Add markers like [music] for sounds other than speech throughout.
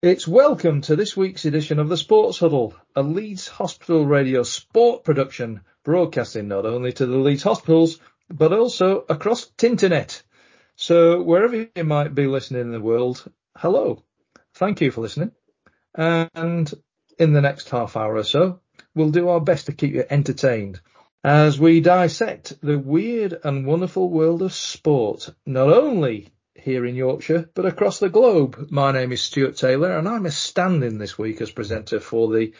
It's welcome to this week's edition of the Sports Huddle, a Leeds Hospital Radio sport production broadcasting not only to the Leeds hospitals, but also across Tinternet. So wherever you might be listening in the world, hello. Thank you for listening. And in the next half hour or so, we'll do our best to keep you entertained as we dissect the weird and wonderful world of sport, not only here in Yorkshire, but across the globe. My name is Stuart Taylor and I'm a stand-in this week as presenter for the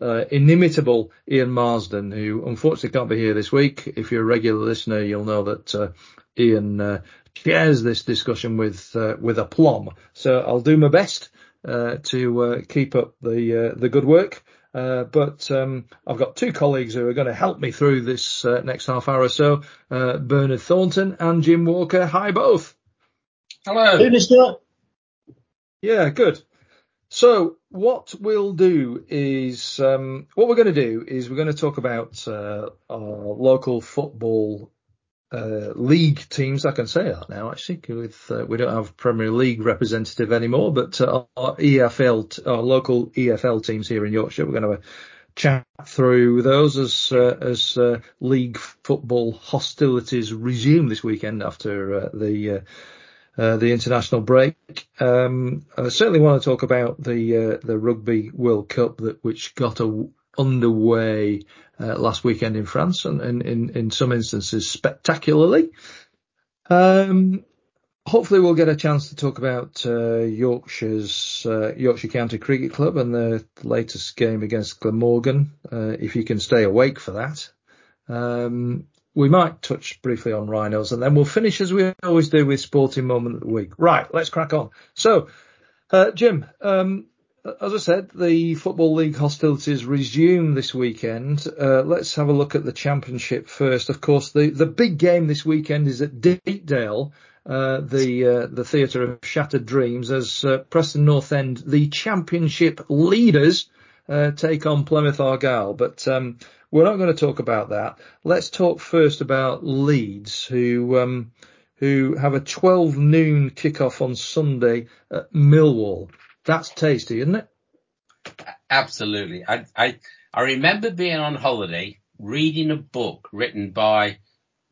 uh, inimitable Ian Marsden, who unfortunately can't be here this week. If you're a regular listener, you'll know that uh, Ian uh, shares this discussion with uh, with aplomb. So I'll do my best uh, to uh, keep up the the good work. but um, I've got two colleagues who are going to help me through this next half hour or so. Bernard Thornton and Jim Walker. Hi both. Hello. Hey, Mr. Yeah, good. So what we'll do is, um, what we're going to do is we're going to talk about uh, our local football uh, league teams. I can say that now, actually, with uh, we don't have Premier League representative anymore, but uh, our EFL, our local EFL teams here in Yorkshire. We're going to chat through those as uh, as uh, league football hostilities resume this weekend after uh, the uh, the international break. Um, I certainly want to talk about the uh, the Rugby World Cup that which got a, underway uh, last weekend in France, and, and in in some instances spectacularly. Um, hopefully, we'll get a chance to talk about uh, Yorkshire's uh, Yorkshire County Cricket Club and the latest game against Glamorgan. if you can stay awake for that. Um, we might touch briefly on rhinos and then we'll finish as we always do with sporting moment of the week. Right, let's crack on. So, uh, Jim, um, as I said, the Football League hostilities resume this weekend. Uh, let's have a look at the championship first. Of course, the, the big game this weekend is at Deepdale, uh, the uh, the theatre of shattered dreams, as uh, Preston North End, the championship leaders, uh, take on Plymouth Argyle. But um, we're not going to talk about that. Let's talk first about Leeds, who um, who have a 12 noon kickoff on Sunday at Millwall. That's tasty, isn't it? Absolutely. I, I, I remember being on holiday reading a book written by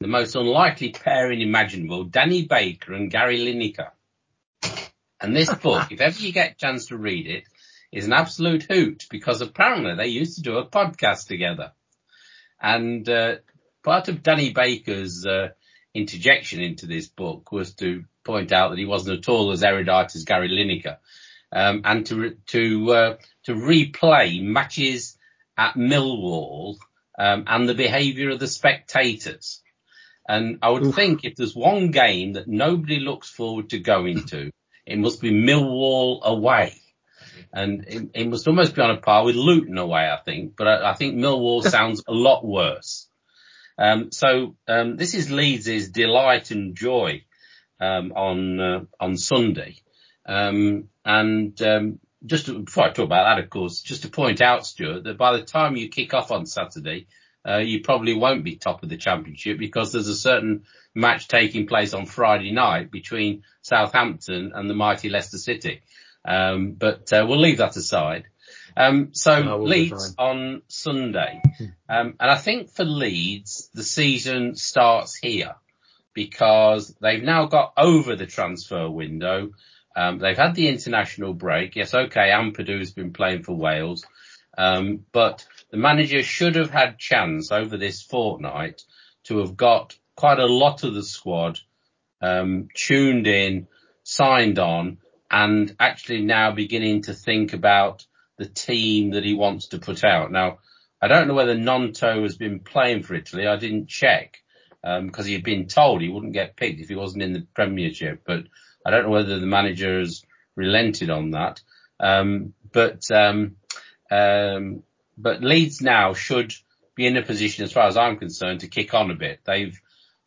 the most unlikely pairing imaginable, Danny Baker and Gary Lineker. And this book, if ever you get a chance to read it, is an absolute hoot because apparently they used to do a podcast together. And uh, part of Danny Baker's uh, interjection into this book was to point out that he wasn't at all as erudite as Gary Lineker, um, and to to uh, to replay matches at Millwall um, and the behaviour of the spectators. And I would Oof. think if there's one game that nobody looks forward to going to, it must be Millwall away and it, it, must almost be on a par with Luton away, I think. But I, I think Millwall [laughs] sounds a lot worse. Um, so um, this is Leeds' delight and joy um, on uh, on Sunday, um, and um, just to, before I talk about that, of course, just to point out, Stuart, that by the time you kick off on Saturday, uh, you probably won't be top of the championship because there's a certain match taking place on Friday night between Southampton and the mighty Leicester City. Um, but uh, we'll leave that aside. Um, so no, Leeds on Sunday, um, and I think for Leeds the season starts here because they've now got over the transfer window. Um, they've had the international break. Yes, okay, Ampadu's been playing for Wales, um, but the manager should have had chance over this fortnight to have got quite a lot of the squad um, tuned in, signed on, and actually now beginning to think about the team that he wants to put out. Now, I don't know whether Gnonto has been playing for Italy. I didn't check um, because um, he had been told he wouldn't get picked if he wasn't in the Premiership. But I don't know whether the manager has relented on that. Um, but um, um but Leeds now should be in a position, as far as I'm concerned, to kick on a bit. They've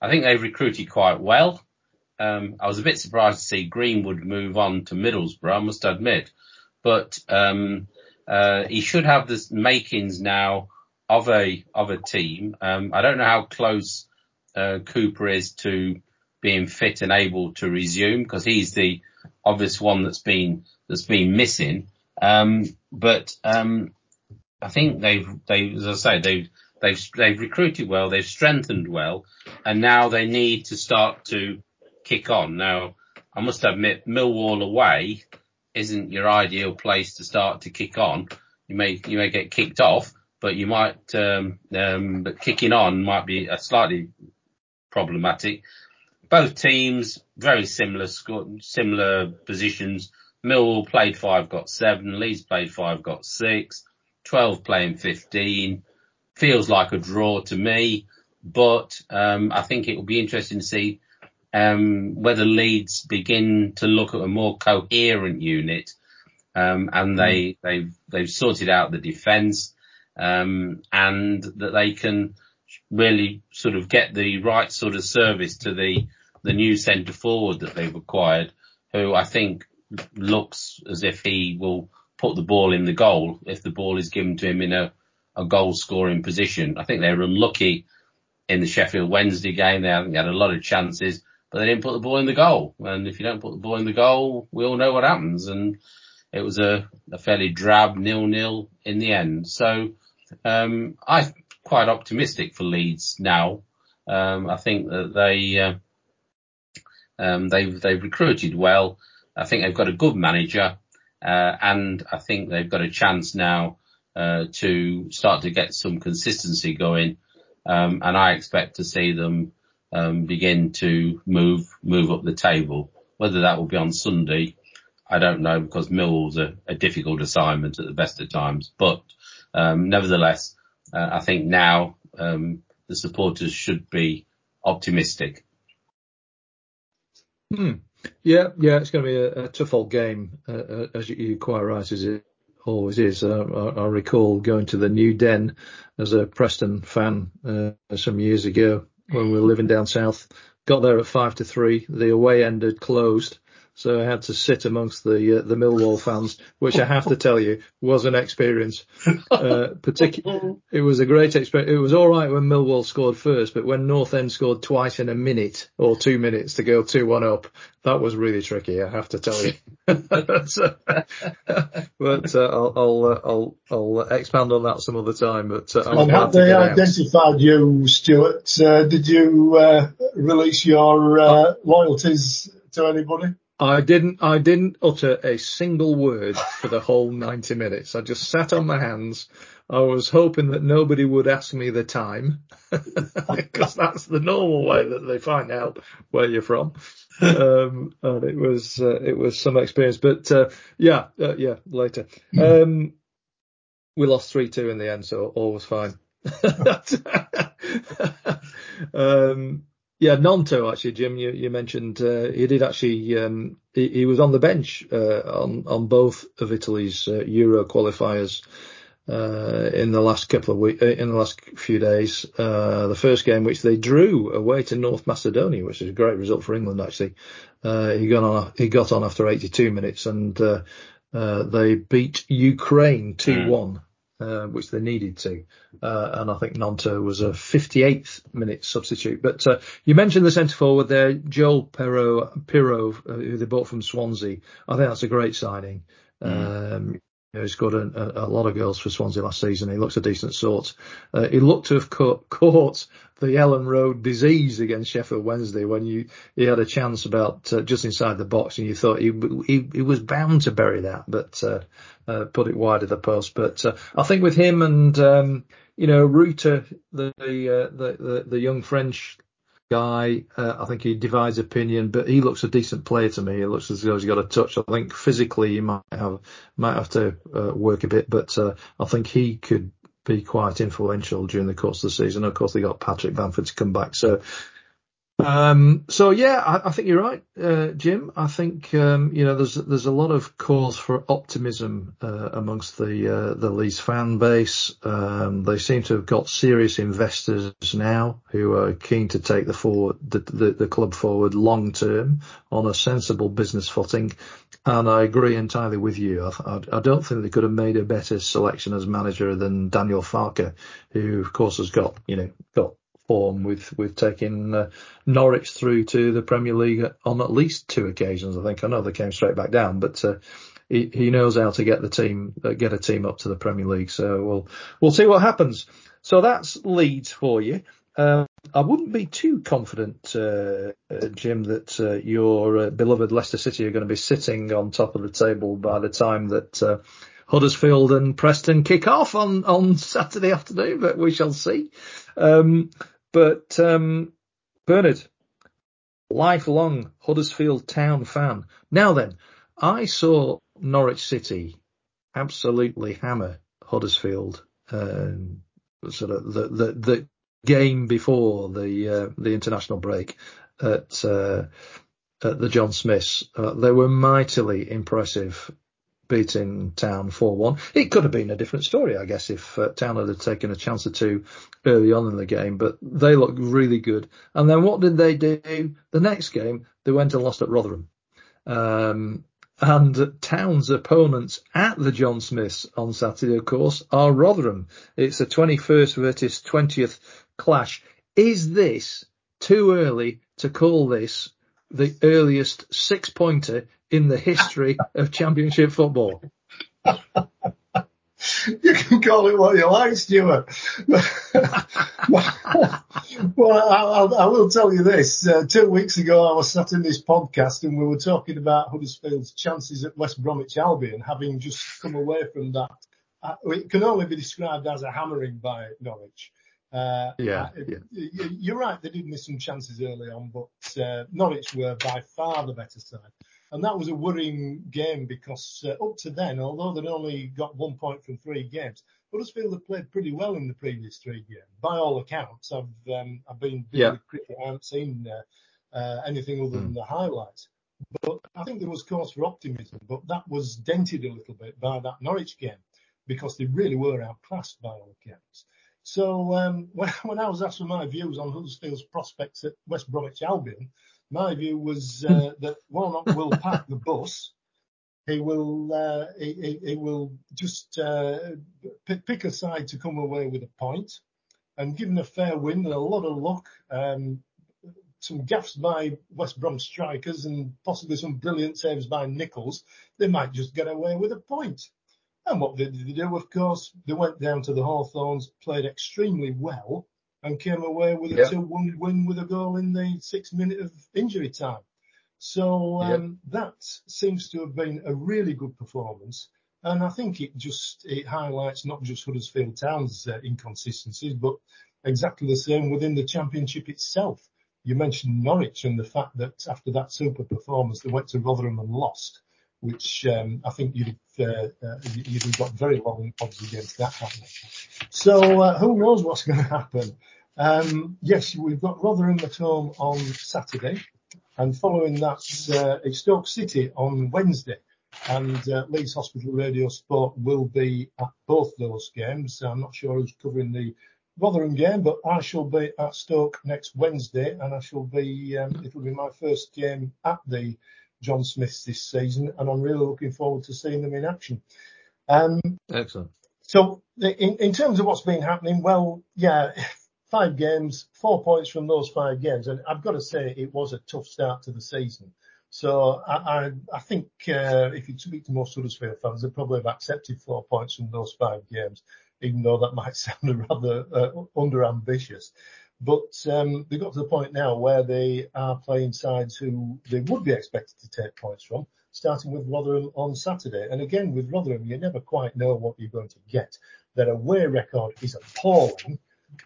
I think they've recruited quite well. Um, I was a bit surprised to see Greenwood move on to Middlesbrough, I must admit, but um, uh, he should have the makings now of a of a team. Um, I don't know how close uh, Cooper is to being fit and able to resume because he's the obvious one that's been that's been missing. Um, but um, I think they've they as I say they've they've they've recruited well, they've strengthened well, and now they need to start to kick on. Now I must admit, Millwall away isn't your ideal place to start to kick on. You may you may get kicked off, but you might um, um, but kicking on might be a slightly problematic. Both teams very similar similar positions. Millwall played five, got seven. Leeds played five, got six. Twelve playing fifteen. Feels like a draw to me, but um, I think it will be interesting to see um, whether Leeds begin to look at a more coherent unit, um, and they mm. they've they've sorted out the defence, um, and that they can really sort of get the right sort of service to the the new centre forward that they've acquired, who I think looks as if he will put the ball in the goal if the ball is given to him in a, a goal scoring position. I think they were unlucky in the Sheffield Wednesday game. They had a lot of chances they didn't put the ball in the goal. And if you don't put the ball in the goal, we all know what happens. And it was a, a fairly drab nil-nil in the end. So, um, I'm quite optimistic for Leeds now. Um, I think that they, uh, um, they've, they've recruited well. I think they've got a good manager, uh, and I think they've got a chance now, uh, to start to get some consistency going. Um, and I expect to see them, um, begin to move move up the table. Whether that will be on Sunday, I don't know because Mill's a, a difficult assignment at the best of times. But um, nevertheless, uh, I think now um, the supporters should be optimistic. Hmm. Yeah, yeah, it's going to be a, a tough old game, uh, uh as you, you quite right as it always is. Uh, I, I, recall going to the New Den as a Preston fan uh, some years ago, when we were living down south. Got there at five to three. The away end had closed, so I had to sit amongst the uh, the Millwall fans, which I have to tell you was an experience. Uh, particularly, it was a great experience. It was all right when Millwall scored first, but when North End scored twice in a minute or two minutes to go two one up, that was really tricky. I have to tell you. so, [laughs] but uh, I'll I'll, uh, I'll I'll expand on that some other time. But uh, have they identified you, Stuart? Uh, did you uh, release your uh, loyalties to anybody? I didn't, I didn't utter a single word for the whole [laughs] 90 minutes. I just sat on my hands. I was hoping that nobody would ask me the time [laughs] because that's the normal way that they find out where you're from. Um, and it was, uh, it was some experience, but, uh, yeah, uh, yeah, later. Um, we lost 3-2 in the end, so all was fine. [laughs] um, yeah, Gnonto actually, Jim, you, you mentioned uh, he did actually. Um, he, he, was on the bench uh, on on both of Italy's uh, Euro qualifiers uh, in the last couple of weeks, uh, in the last few days. Uh, the first game, which they drew away to North Macedonia, which is a great result for England actually. he got on. He got on after 82 minutes, and they beat Ukraine 2-1. Uh, which they needed to. Uh, and I think Gnonto was a 58th minute substitute. But uh, you mentioned the centre forward there, Joel Piroe, Piroe uh, who they bought from Swansea. I think that's a great signing. Mm. Um, you know, he scored a, a, lot of goals for Swansea last season. He looks a decent sort. Uh, he looked to have caught, caught, the Elland Road disease against Sheffield Wednesday when you he had a chance about uh, just inside the box and you thought he he, he was bound to bury that, but uh, uh, put it wide of the post. But uh, I think with him and um, you know Rutter, the the, uh, the the, the young French guy. Uh, I think he divides opinion, but he looks a decent player to me. He looks as though he's got a touch. I think physically he might have might have to uh, work a bit, but uh, I think he could be quite influential during the course of the season. Of course, they got Patrick Bamford to come back, so um, so yeah, I, I, think you're right, uh, Jim. I think um, you know there's there's a lot of cause for optimism uh, amongst the uh, the Leeds fan base. Um, they seem to have got serious investors now who are keen to take the forward the, the, the club forward long term on a sensible business footing. And I agree entirely with you. I, I, don't think they could have made a better selection as manager than Daniel Farke, who of course has got you know got form with with taking uh, Norwich through to the Premier League on at least two occasions. I think I know they came straight back down, but uh, he, he knows how to get the team uh, get a team up to the Premier League. So we'll we'll see what happens. So that's Leeds for you. Uh, I wouldn't be too confident, uh, uh Jim, that uh, your beloved Leicester City are going to be sitting on top of the table by the time that Huddersfield and Preston kick off on, on Saturday afternoon, but we shall see. Um, but um, Bernard, lifelong Huddersfield Town fan. Now then, I saw Norwich City absolutely hammer Huddersfield. Um, sort of the, the, the game before the uh, the international break at uh, at the John Smiths. Uh, they were mightily impressive, beating Town four one. It could have been a different story, I guess, if uh, Town had taken a chance or two early on in the game. But they looked really good. And then what did they do? The next game they went and lost at Rotherham. Um, and Town's opponents at the John Smiths on Saturday, of course, are Rotherham. It's a 21st versus 20th clash. Is this too early to call this the earliest six pointer in the history [laughs] of championship football? you can call it what you like, Stuart. [laughs] well, I, I, will tell you this. Uh, two weeks ago, I was sat in this podcast and we were talking about Huddersfield's chances at West Bromwich Albion, having just come away from that. Uh, it can only be described as a hammering by Norwich. Uh, yeah, yeah, You're right. They did miss some chances early on, but uh, Norwich were by far the better side. And that was a worrying game because uh, up to then, although they'd only got one point from three games, Huddersfield had played pretty well in the previous three games. By all accounts, I've um, I've been yeah. cricket. I haven't seen uh, uh, anything other than mm. the highlights. But I think there was cause for optimism, but that was dented a little bit by that Norwich game because they really were outclassed by all accounts. So um, [laughs] when, when I was asked for my views on Huddersfield's prospects at West Bromwich Albion, my view was uh, [laughs] that Warnock will pack the bus. He will uh, he, he, he, will just uh, pick, pick a side to come away with a point, and given a fair wind and a lot of luck, um, some gaffes by West Brom strikers and possibly some brilliant saves by Nicholls, they might just get away with a point. And what did they do? Of course, they went down to the Hawthorns, played extremely well, and came away with a 2-1 win with a goal in the sixth minute of injury time. So um, that seems to have been a really good performance. And I think it just it highlights not just Huddersfield Town's uh, inconsistencies, but exactly the same within the championship itself. You mentioned Norwich and the fact that after that super performance, they went to Rotherham and lost which um, I think you'd have, uh, uh, you'd have got very long odds against that happening. So uh, who knows what's going to happen? Um, yes, we've got Rotherham at home on Saturday, and following that, uh, it's Stoke City on Wednesday. And uh, Leeds Hospital Radio Sport will be at both those games. I'm not sure who's covering the Rotherham game, but I shall be at Stoke next Wednesday, and I shall be. Um, it will be my first game at the John Smiths this season, and I'm really looking forward to seeing them in action. Um, Excellent. So in, in terms of what's been happening, well, yeah, [laughs] five games, four points from those five games, and I've got to say it was a tough start to the season. So I, I, I think uh, if you speak to most Huddersfield fans, they probably have accepted four points from those five games, even though that might [laughs] sound rather uh, under ambitious. But um, they've got to the point now where they are playing sides who they would be expected to take points from, starting with Rotherham on Saturday. And again, with Rotherham, you never quite know what you're going to get. Their away record is appalling.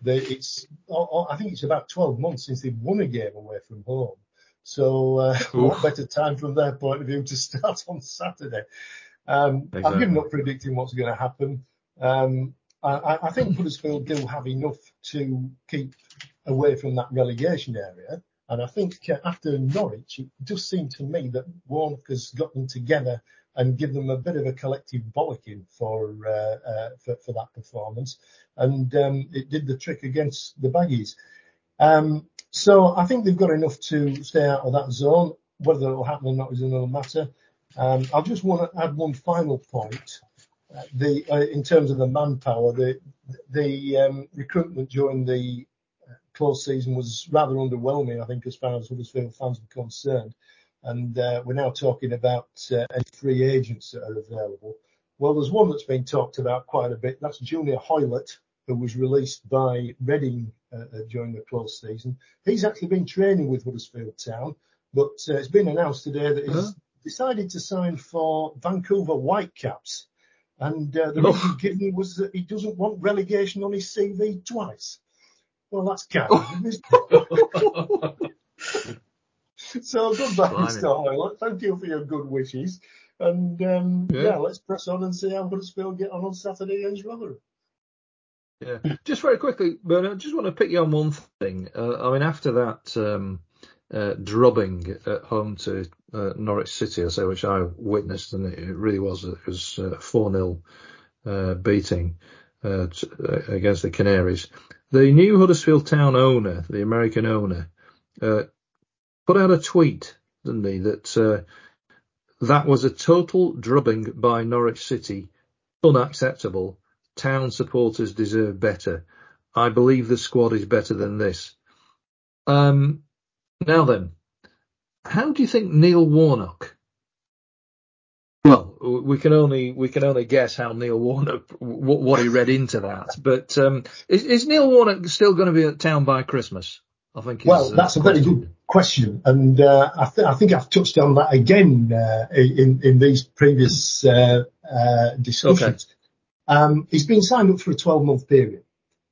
They, it's, I think it's about 12 months since they've won a game away from home. So, uh, what better time from their point of view to [laughs] start on Saturday? Um, exactly. I've given up predicting what's going to happen. Um, I, I think Huddersfield do have enough to keep away from that relegation area. And I think after Norwich, it does seem to me that Warnock has got them together and give them a bit of a collective bollocking for uh, uh, for, for, that performance. And um, it did the trick against the Baggies. Um, so I think they've got enough to stay out of that zone. Whether it will happen or not is another matter. Um, I just want to add one final point. Uh, the uh, in terms of the manpower, the the um, recruitment during the close season was rather underwhelming, I think, as far as Huddersfield fans were concerned. And uh, we're now talking about uh, free agents that are available. Well, there's one that's been talked about quite a bit. That's Junior Hoilett, who was released by Reading uh, uh, during the close season. He's actually been training with Huddersfield Town, but uh, it's been announced today that he's huh? decided to sign for Vancouver Whitecaps. And uh, the reason given was that he doesn't want relegation on his CV twice. Well, that's kind of [laughs] So goodbye, Mr. Hoilett. Thank you for your good wishes. And um, yeah. yeah. let's press on and see how Huddersfield get on on Saturday against Rotherham. Yeah, just very quickly, but I just want to pick you on one thing. Uh, I mean, after that um, uh, drubbing at home to uh, Norwich City, I say, which I witnessed, and it really was it was four 0 uh, beating uh, to, uh, against the Canaries. The new Huddersfield Town owner, the American owner, put out a tweet, didn't he, that that was a total drubbing by Norwich City, unacceptable Town supporters deserve better. I believe the squad is better than this. Um, now then, how do you think Neil Warnock? Well, we can only we can only guess how Neil Warnock what, what he read into that. But um, is, is, Neil Warnock still going to be at town by Christmas? I think. Well, that's a very good question, and uh, I, th- I, think I've touched on that again uh, in in these previous uh, uh discussions. Okay. Um, he's been signed up for a 12 month period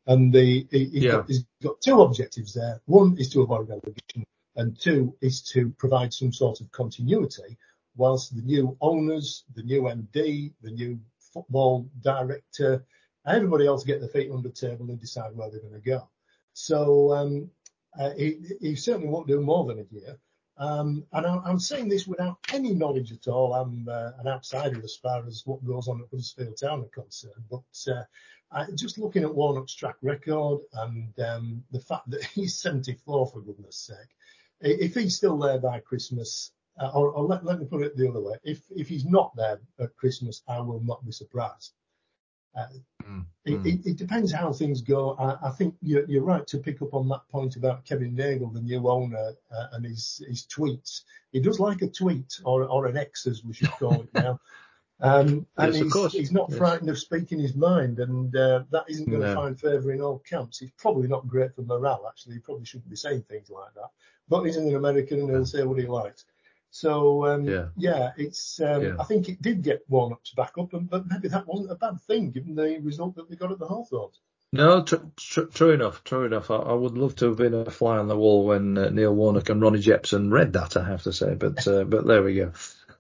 and the, he, he's, yeah. got, he's got two objectives there. One is to avoid relegation and two is to provide some sort of continuity whilst the new owners, the new MD, the new football director, everybody else get their feet under the table and decide where they're going to go. So um, uh, he, he, certainly won't do more than a year. Um, and I, am saying this without any knowledge at all. I'm uh, an outsider as far as what goes on at Huddersfield Town are concerned. But uh, I, just looking at Warnock's track record and um, the fact that [laughs] he's 74 for goodness sake, if he's still there by Christmas, uh, or, or let, let, me put it the other way, if if he's not there at Christmas, I will not be surprised. Uh, mm. It, mm. it, it, depends how things go. I, I think you're, you're, right to pick up on that point about Kevin Nagle, the new owner, uh, and his his tweets. He does like a tweet or or an X as we should call it now. [laughs] Um, and yes, he's, he's, not yes. frightened of speaking his mind, and uh, that isn't going to no. find favour in all camps. He's probably not great for morale, actually. He probably shouldn't be saying things like that. But he's an American and he'll say what he likes. So um, yeah. yeah, it's. Um, yeah. I think it did get Warnock's back up, and, but maybe that wasn't a bad thing given the result that they got at the Hawthorns. No, tr- tr- true enough, true enough. I, I, would love to have been a fly on the wall when uh, Neil Warnock and Ronnie Jepson read that. I have to say, but uh, but there we go.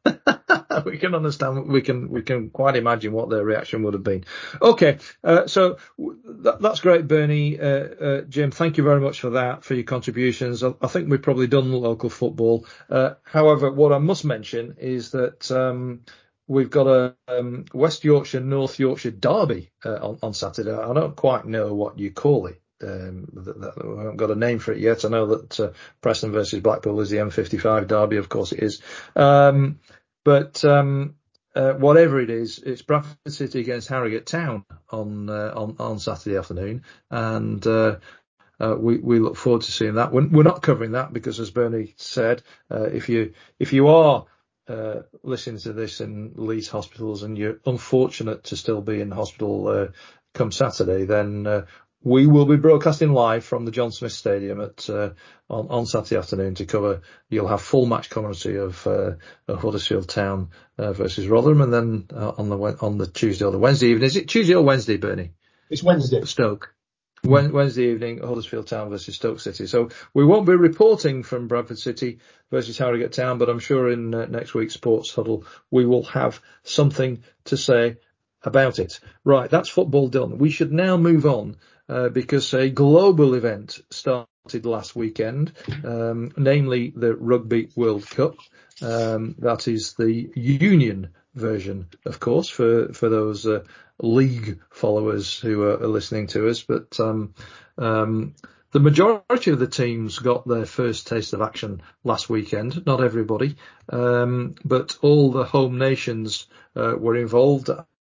[laughs] [laughs] we can understand. We can we can quite imagine what their reaction would have been. Okay, uh, so that, that's great, Bernie. Uh, uh, Jim, thank you very much for that for your contributions. I, I think we've probably done local football. Uh, however, what I must mention is that. Um, we've got a um, West Yorkshire North Yorkshire derby uh, on, on Saturday. I don't quite know what you call it. Um, we haven't got a name for it yet. I know that uh, Preston versus Blackpool is the M55 derby, of course it is. Um, but um, uh, whatever it is, it's Bradford City against Harrogate Town on uh, on on Saturday afternoon, and uh, uh, we we look forward to seeing that. We're, we're not covering that because, as Bernie said, uh, if you if you are uh, listening to this in Leeds hospitals and you're unfortunate to still be in hospital come Saturday, then we will be broadcasting live from the John Smith Stadium at uh, on, on Saturday afternoon to cover. You'll have full match commentary of, uh, of Huddersfield Town uh, versus Rotherham, and then uh, on the on the Tuesday or the Wednesday evening. Is it Tuesday or Wednesday, Bernie? It's Wednesday. Stoke. Wednesday evening, Huddersfield Town versus Stoke City. So we won't be reporting from Bradford City versus Harrogate Town, but I'm sure in uh, next week's Sports Huddle we will have something to say about it. Right, that's football done. We should now move on uh, because a global event started last weekend, um, namely the Rugby World Cup. Um, that is the union version, of course, for for those uh, league followers who are, are, listening to us. But um, um, the majority of the teams got their first taste of action last weekend. Not everybody, um, but all the home nations uh, were involved.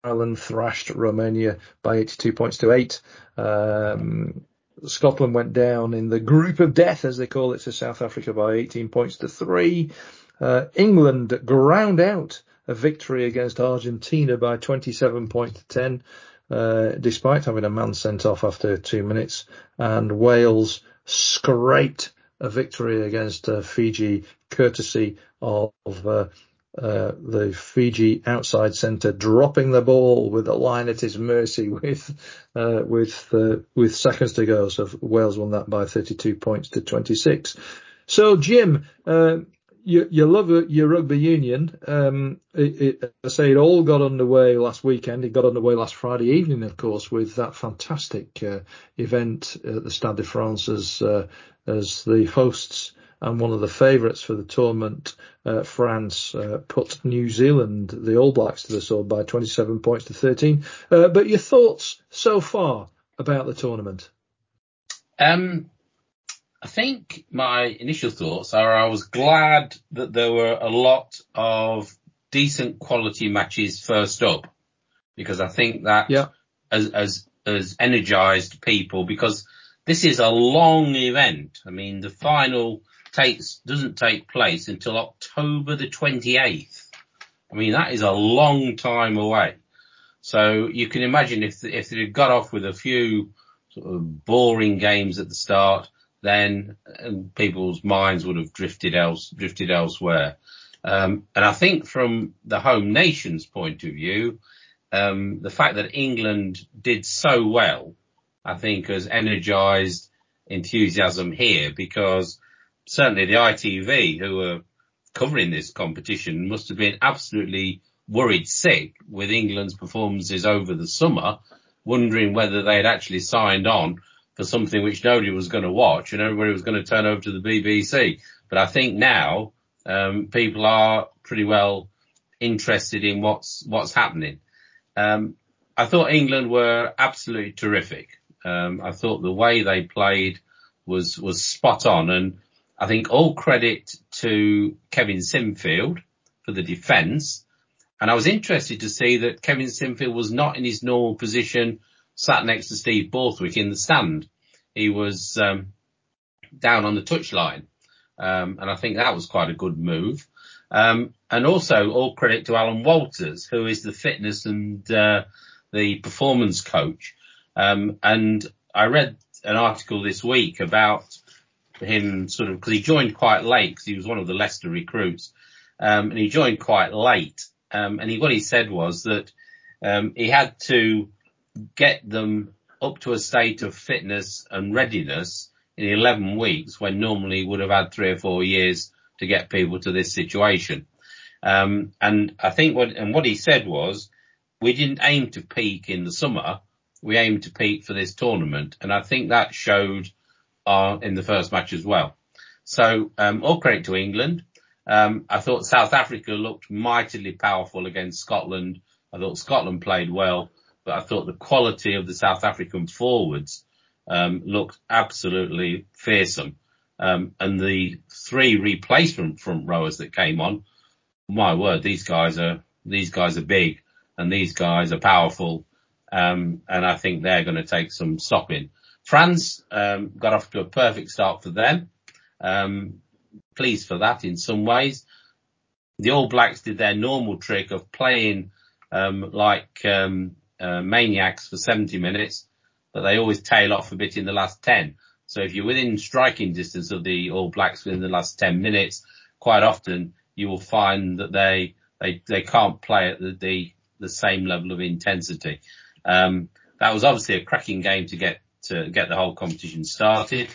Ireland thrashed Romania by 82 points to eight. Um, Scotland went down in the group of death, as they call it, to South Africa by 18 points to three. Uh, England ground out a victory against Argentina by 27 points to 10, uh, despite having a man sent off after two minutes. And Wales scraped a victory against uh, Fiji, courtesy of uh, uh, the Fiji outside centre dropping the ball with a line at his mercy [laughs] with uh, with uh, with seconds to go. So Wales won that by 32 points to 26. So Jim, uh, you, you love your rugby union. Um, it, it, I say it all got underway last weekend. It got underway last Friday evening, of course, with that fantastic uh, event at the Stade de France as uh, as the hosts and one of the favourites for the tournament, uh, France, uh, put New Zealand, the All Blacks, to the sword by 27 points to 13. Uh, but your thoughts so far about the tournament? Um, I think my initial thoughts are I was glad that there were a lot of decent quality matches first up because I think that yeah. as, as, as energized people because this is a long event. I mean, the final takes doesn't take place until October the 28th. I mean, that is a long time away. So you can imagine if if they had got off with a few sort of boring games at the start, then um, people's minds would have drifted else drifted elsewhere. Um, and I think from the home nation's point of view, um, the fact that England did so well, I think has energised enthusiasm here because certainly the ITV who were covering this competition must have been absolutely worried sick with England's performances over the summer, wondering whether they had actually signed on for something which nobody was going to watch and everybody was going to turn over to the BBC. But I think now um, people are pretty well interested in what's what's happening. Um, I thought England were absolutely terrific. Um, I thought the way they played was was spot on, and I think all credit to Kevin Sinfield for the defence. And I was interested to see that Kevin Sinfield was not in his normal position, sat next to Steve Borthwick in the stand. He was um, down on the touchline, um, and I think that was quite a good move. Um, and also all credit to Alan Walters, who is the fitness and uh, the performance coach. Um, and I read an article this week about him sort of because he joined quite late because he was one of the Leicester recruits, um, and he joined quite late. Um, and he, what he said was that um, he had to get them up to a state of fitness and readiness in 11 weeks when normally would have had three or four years to get people to this situation. Um, and I think what, and what he said was, we didn't aim to peak in the summer. We aimed to peak for this tournament. And I think that showed uh, in the first match as well. So um, all credit to England. Um, I thought South Africa looked mightily powerful against Scotland. I thought Scotland played well, but I thought the quality of the South African forwards um, looked absolutely fearsome. Um, and the three replacement front rowers that came on, my word, these guys are these guys are big and these guys are powerful. Um, and I think they're going to take some stopping. France um, got off to a perfect start for them. Um, pleased for that in some ways. The All Blacks did their normal trick of playing um, like um, uh, maniacs for 70 minutes, but they always tail off a bit in the last 10. So if you're within striking distance of the All Blacks within the last 10 minutes, quite often you will find that they they they can't play at the the, the same level of intensity. Um, that was obviously a cracking game to get to get the whole competition started.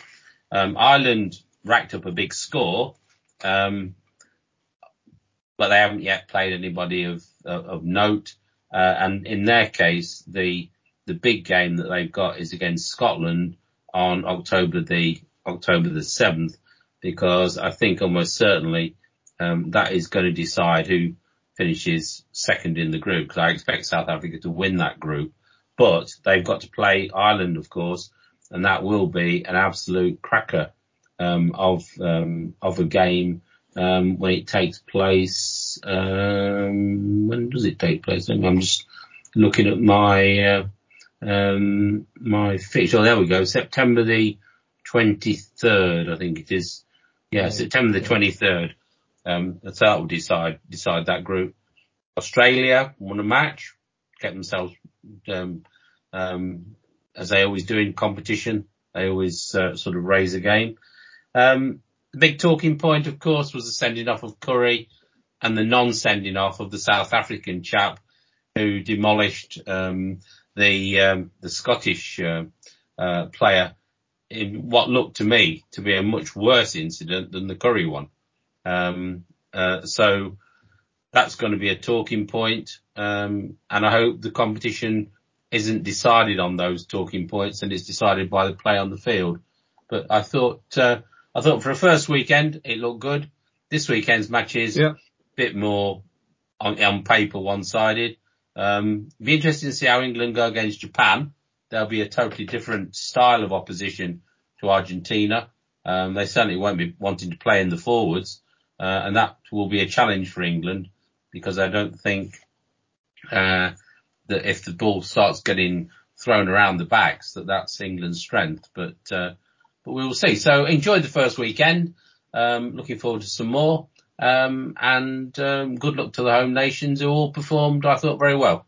Um, Ireland racked up a big score, um, but they haven't yet played anybody of of, of note. Uh, and in their case, the the big game that they've got is against Scotland on October the October the seventh, because I think almost certainly um, that is going to decide who finishes second in the group. Because I expect South Africa to win that group but they've got to play Ireland, of course, and that will be an absolute cracker um, of um, of a game um, when it takes place. Um, when does it take place? I'm just looking at my uh, um, my fixture. Oh, there we go. September the 23rd, I think it is. Yeah, September the 23rd. Um, so that will decide, decide that group. Australia won a match, kept themselves, um, um, as they always do in competition. They always uh, sort of raise a game. Um, the big talking point, of course, was the sending off of Curry and the non-sending off of the South African chap who demolished um, the um, the Scottish uh, uh, player in what looked to me to be a much worse incident than the Curry one. Um, uh, so that's going to be a talking point, um, and I hope the competition isn't decided on those talking points and it's decided by the play on the field. But I thought uh, I thought for a first weekend it looked good. This weekend's matches yeah. a bit more on, on paper one-sided. Um, be interesting to see how England go against Japan. There'll be a totally different style of opposition to Argentina. Um, they certainly won't be wanting to play in the forwards, uh, and that will be a challenge for England because I don't think uh, that if the ball starts getting thrown around the backs, that that's England's strength. But uh, but we will see. So enjoy the first weekend. Um, looking forward to some more. Um, and um, good luck to the home nations who all performed, I thought, very well.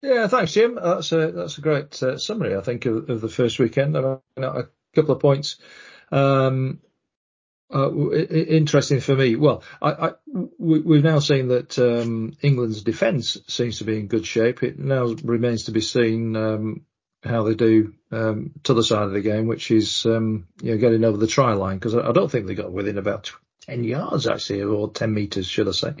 Yeah, thanks, Jim. That's a that's a great uh, summary, I think, of, of, the first weekend. I mean, a couple of points. Um, uh, interesting for me. Well, I, I, we, have now seen that um, England's defence seems to be in good shape. It now remains to be seen um, how they do um, to the side of the game, which is um, you know getting over the try line because I, I, don't think they got within about 10 yards actually, or 10 meters, should I say,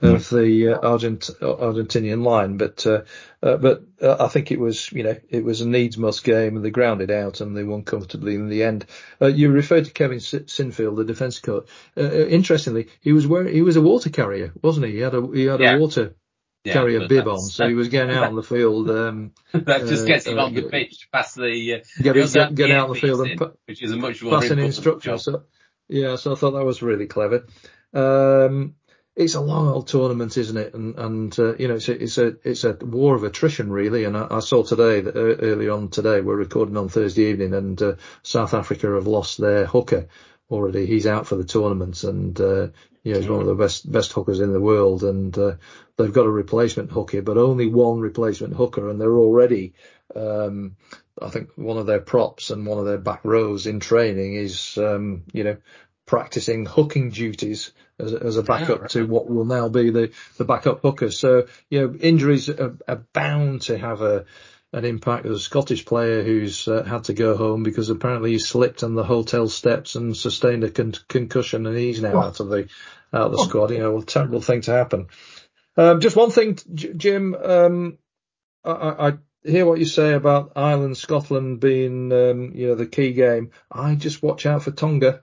of the uh, Argent- Argentinian line. But, uh, uh, but uh, I think it was, you know, it was a needs must game and they grounded out and they won comfortably in the end. Uh, you referred to Kevin Sinfield, the defence coach. Uh, interestingly, he was wearing, he was a water carrier, wasn't he? He had a, he had yeah. a water yeah, carrier bib on, so he was getting out on the field. [laughs] Um, that just gets him on the pitch past the, uh, get, get, get out on the field and put, which is a much more passing instructions. So, yeah, so I thought that was really clever. Um, it's a long old tournament, isn't it? And, and uh, you know, it's a, it's a it's a war of attrition, really. And I, I saw today that uh, early on today, we're recording on Thursday evening, and uh, South Africa have lost their hooker already. He's out for the tournament, and uh, you know, he's one of the best best hookers in the world. And uh, they've got a replacement hooker, but only one replacement hooker, and they're already um, I think one of their props and one of their back rows in training is, um, you know, practicing hooking duties as, as a backup yeah, right. to what will now be the, the backup hooker. So, you know, injuries are, are bound to have a, an impact. There's a Scottish player who's uh, had to go home because apparently he slipped on the hotel steps and sustained a con- concussion and he's now out of the, out of the squad. You know, a terrible thing to happen. Um, just one thing, Jim, um, I, I hear what you say about Ireland, Scotland being, um, you know, the key game. I just watch out for Tonga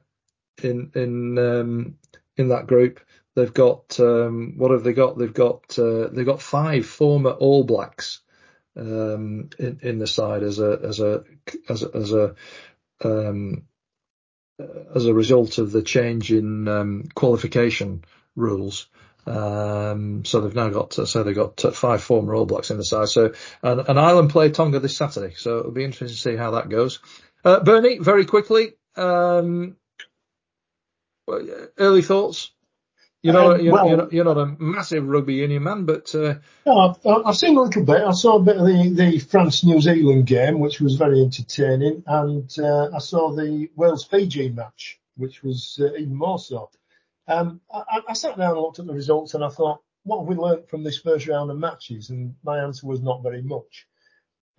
in in um, in that group. They've got um, what have they got? They've got uh, they've got five former All Blacks um, in in the side as a as a as a, as a um, as a result of the change in um, qualification rules. Um, so they've now got, so they've got five former All Blacks in the side. So, and, and Ireland play Tonga this Saturday. So it'll be interesting to see how that goes. Uh, Bernie, very quickly, um, early thoughts? You know, um, you're, well, you're, not, you're, not, a massive rugby union man, but uh, no, I've, I've, seen a little bit. I saw a bit of the, the France New Zealand game, which was very entertaining, and uh, I saw the Wales Fiji match, which was uh, even more so. Um, I, I, sat down and looked at the results and I thought, what have we learnt from this first round of matches? And my answer was not very much.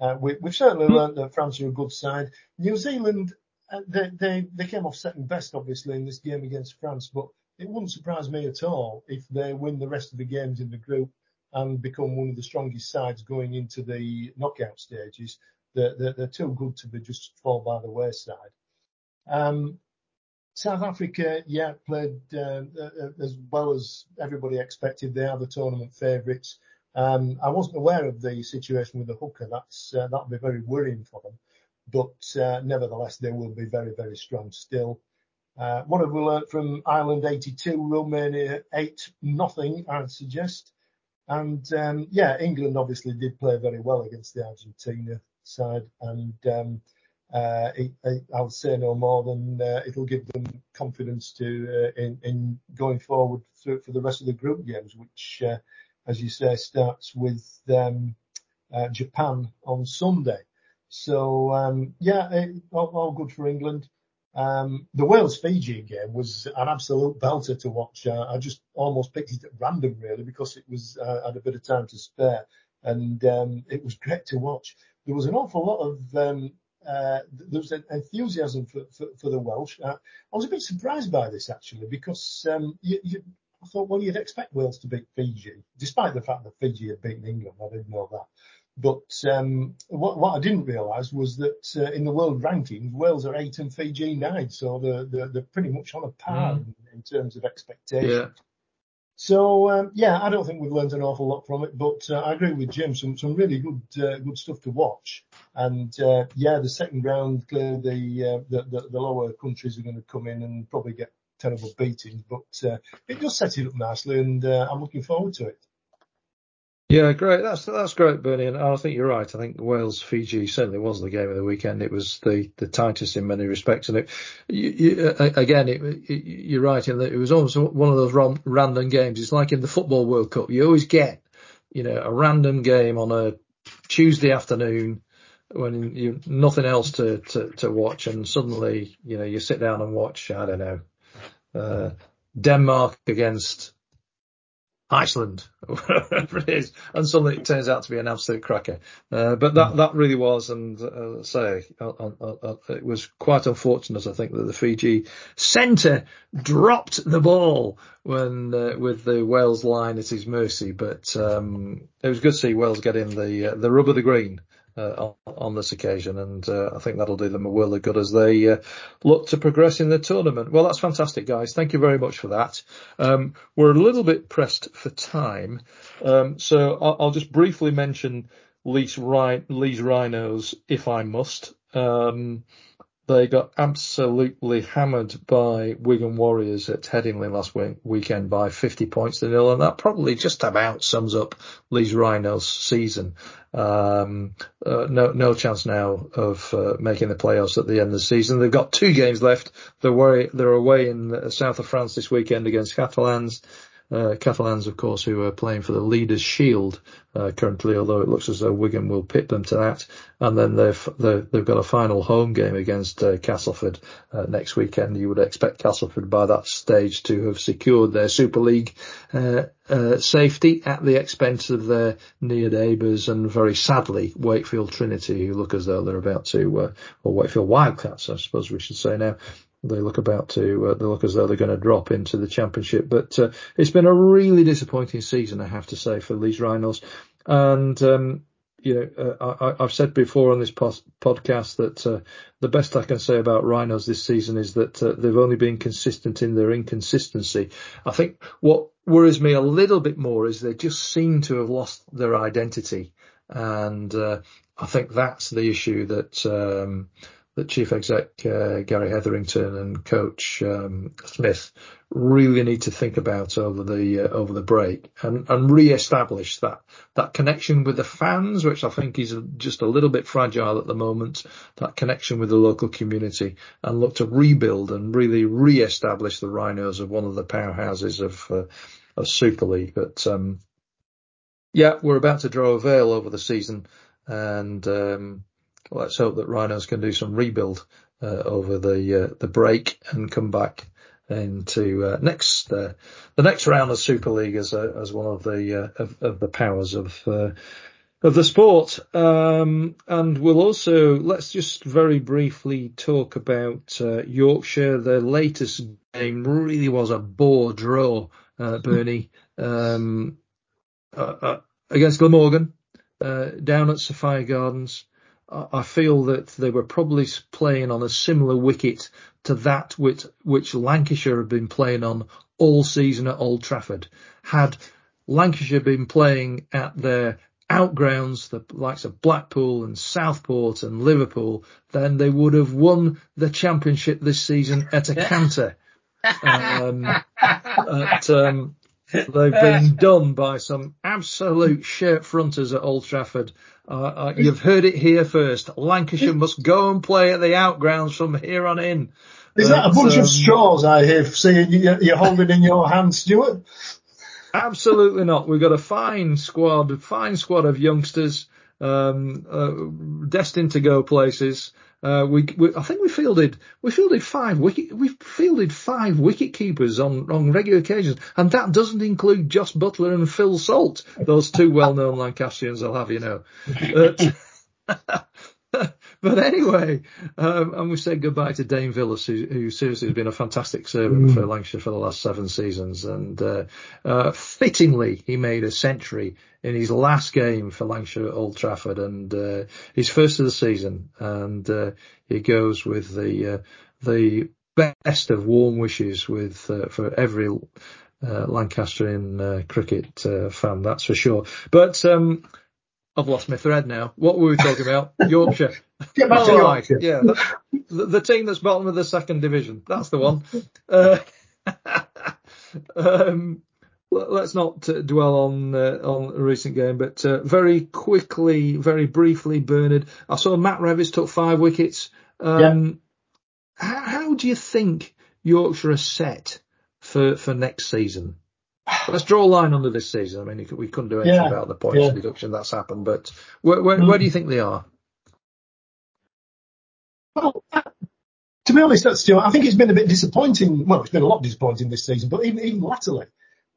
Uh, we, have certainly hmm. learnt that France are a good side. New Zealand, uh, they, they, they came off second best, obviously, in this game against France, but it wouldn't surprise me at all if they win the rest of the games in the group and become one of the strongest sides going into the knockout stages. They're, they're, they're too good to be just fall by the wayside. Um, South Africa, yeah, played uh, uh, as well as everybody expected. They are the tournament favourites. Um, I wasn't aware of the situation with the hooker. That's uh, that'll be very worrying for them. But uh, nevertheless, they will be very, very strong still. Uh, what have we learnt from Ireland 82, Romania 8 nothing? I'd suggest. And um, yeah, England obviously did play very well against the Argentina side, and um, I'll say no more than uh, it'll give them confidence to uh, in, in going forward for the rest of the group games, which, uh, as you say, starts with uh, Japan on Sunday. So um, yeah, all, good for England. Um, the Wales Fiji game was an absolute belter to watch. Uh, I just almost picked it at random really because it was uh, had a bit of time to spare, and um, it was great to watch. There was an awful lot of uh, there was an enthusiasm for, for, for the Welsh. Uh, I was a bit surprised by this actually because um, you, you, I thought, well, you'd expect Wales to beat Fiji, despite the fact that Fiji had beaten England. I didn't know that. But um, what, what, I didn't realise was that uh, in the world rankings, Wales are eight and Fiji nine, so they're, they're, they're pretty much on a par mm. in, in, terms of expectations. Yeah. So um, yeah, I don't think we've learned an awful lot from it, but uh, I agree with Jim. Some some really good uh, good stuff to watch. And uh, yeah, the second round, clearly the, uh, the, the the lower countries are going to come in and probably get terrible beatings, but uh, it does set it up nicely, and uh, I'm looking forward to it. Yeah, great. That's that's great, Bernie. And I think you're right. I think Wales Fiji certainly was the game of the weekend. It was the, the tightest in many respects. And it, you, you, again, it, it, you're right in that it was almost one of those random games. It's like in the football World Cup. You always get, you know, a random game on a Tuesday afternoon when you nothing else to, to, to watch, and suddenly, you know, you sit down and watch. I don't know, uh, Denmark against Iceland, whatever [laughs] it is, and suddenly it turns out to be an absolute cracker. Uh, but that, that really was, and uh, say, uh, uh, uh, uh, it was quite unfortunate, I think, that the Fiji centre dropped the ball when, with the Wales line at his mercy, but, um, it was good to see Wales getting the, the rub of the green. uh, on, this occasion, and uh, I think that'll do them a world of good as they uh, look to progress in the tournament. Well, that's fantastic, guys. Thank you very much for that. Um, we're a little bit pressed for time, um, so I'll, I'll, just briefly mention Leeds, Leeds Rhinos, if I must. Um, they got absolutely hammered by Wigan Warriors at Headingley last week, weekend by 50 points to nil, and that probably just about sums up Leeds Rhinos' season. Um, uh, no, no chance now of uh, making the playoffs at the end of the season. They've got two games left. They're away, they're away in the south of France this weekend against Catalans uh, Catalans, of course, who are playing for the Leaders' Shield uh, currently, although it looks as though Wigan will pit them to that. And then they've they've got a final home game against uh, Castleford uh, next weekend. You would expect Castleford by that stage to have secured their Super League uh, safety at the expense of their near neighbours, and very sadly Wakefield Trinity, who look as though they're about to, or Wakefield Wildcats, I suppose we should say now, they look about to uh, they look as though they're going to drop into the championship. But uh, it's been a really disappointing season, I have to say, for these Rhinos. And um, you know, uh, I, have said before on this post- podcast that uh, the best I can say about Rhinos this season is that uh, they've only been consistent in their inconsistency. I think what worries me a little bit more is they just seem to have lost their identity, and uh, I think that's the issue that. Um, that Chief Exec uh, Gary Hetherington and Coach um, Smith really need to think about over the uh, over the break and, and re-establish that that connection with the fans, which I think is just a little bit fragile at the moment. That connection with the local community and look to rebuild and really re-establish the Rhinos as one of the powerhouses of uh, of Super League. But um, yeah, we're about to draw a veil over the season and. Um, let's hope that Rhinos can do some rebuild uh, over the uh, the break and come back into uh, next uh, the next round of Super League as as one of the uh, of, of, the powers of uh, of the sport. Um, and we'll also let's just very briefly talk about Yorkshire. The latest game really was a bore draw, Bernie, um, against Glamorgan down at Sophia Gardens. I feel that they were probably playing on a similar wicket to that which, which Lancashire have been playing on all season at Old Trafford. Had Lancashire been playing at their outgrounds, the likes of Blackpool and Southport and Liverpool, then they would have won the championship this season at a canter. um, at, um, They've been [laughs] done by some absolute shirt fronters at Old Trafford. Uh, uh, you've heard it here first. Lancashire must go and play at the outgrounds from here on in. Is that a bunch um, of straws I hear saying you're holding in your hand, Stewart? Absolutely not. We've got a fine squad, a fine squad of youngsters, um, uh, destined to go places. Uh, we, we, I think we fielded, we fielded five wicket, we fielded five wicket keepers on, on regular occasions, and that doesn't include Jos Buttler and Phil Salt, those two well-known Lancastrians, I'll have you know. [laughs] [laughs] [laughs] but anyway, um, and we said goodbye to Dane Vilas, who, who, seriously has been a fantastic servant mm. for Lancashire for the last seven seasons. And uh, uh, fittingly, he made a century in his last game for Lancashire at Old Trafford, and uh, his first of the season. And uh, he goes with the uh, the best of warm wishes with uh, for every uh, Lancastrian uh, cricket uh, fan, that's for sure. But um, I've lost my thread now. What were we talking about? [laughs] Yorkshire. Get back to Yorkshire. Yeah, the, the, team that's bottom of the second division. That's the one. [laughs] Uh, [laughs] um, let's not uh, dwell on uh, on a recent game, but uh, very quickly, very briefly, Bernard. I saw Matt Revis took five wickets. Um, yeah. how, how do you think Yorkshire are set for for next season? Let's draw a line under this season. I mean, we couldn't do anything yeah, about the points yeah. deduction that's happened, but where, where, mm. where, do you think they are? Well, uh, to be honest, that's still, I think it's been a bit disappointing. Well, it's been a lot disappointing this season, but even, even latterly.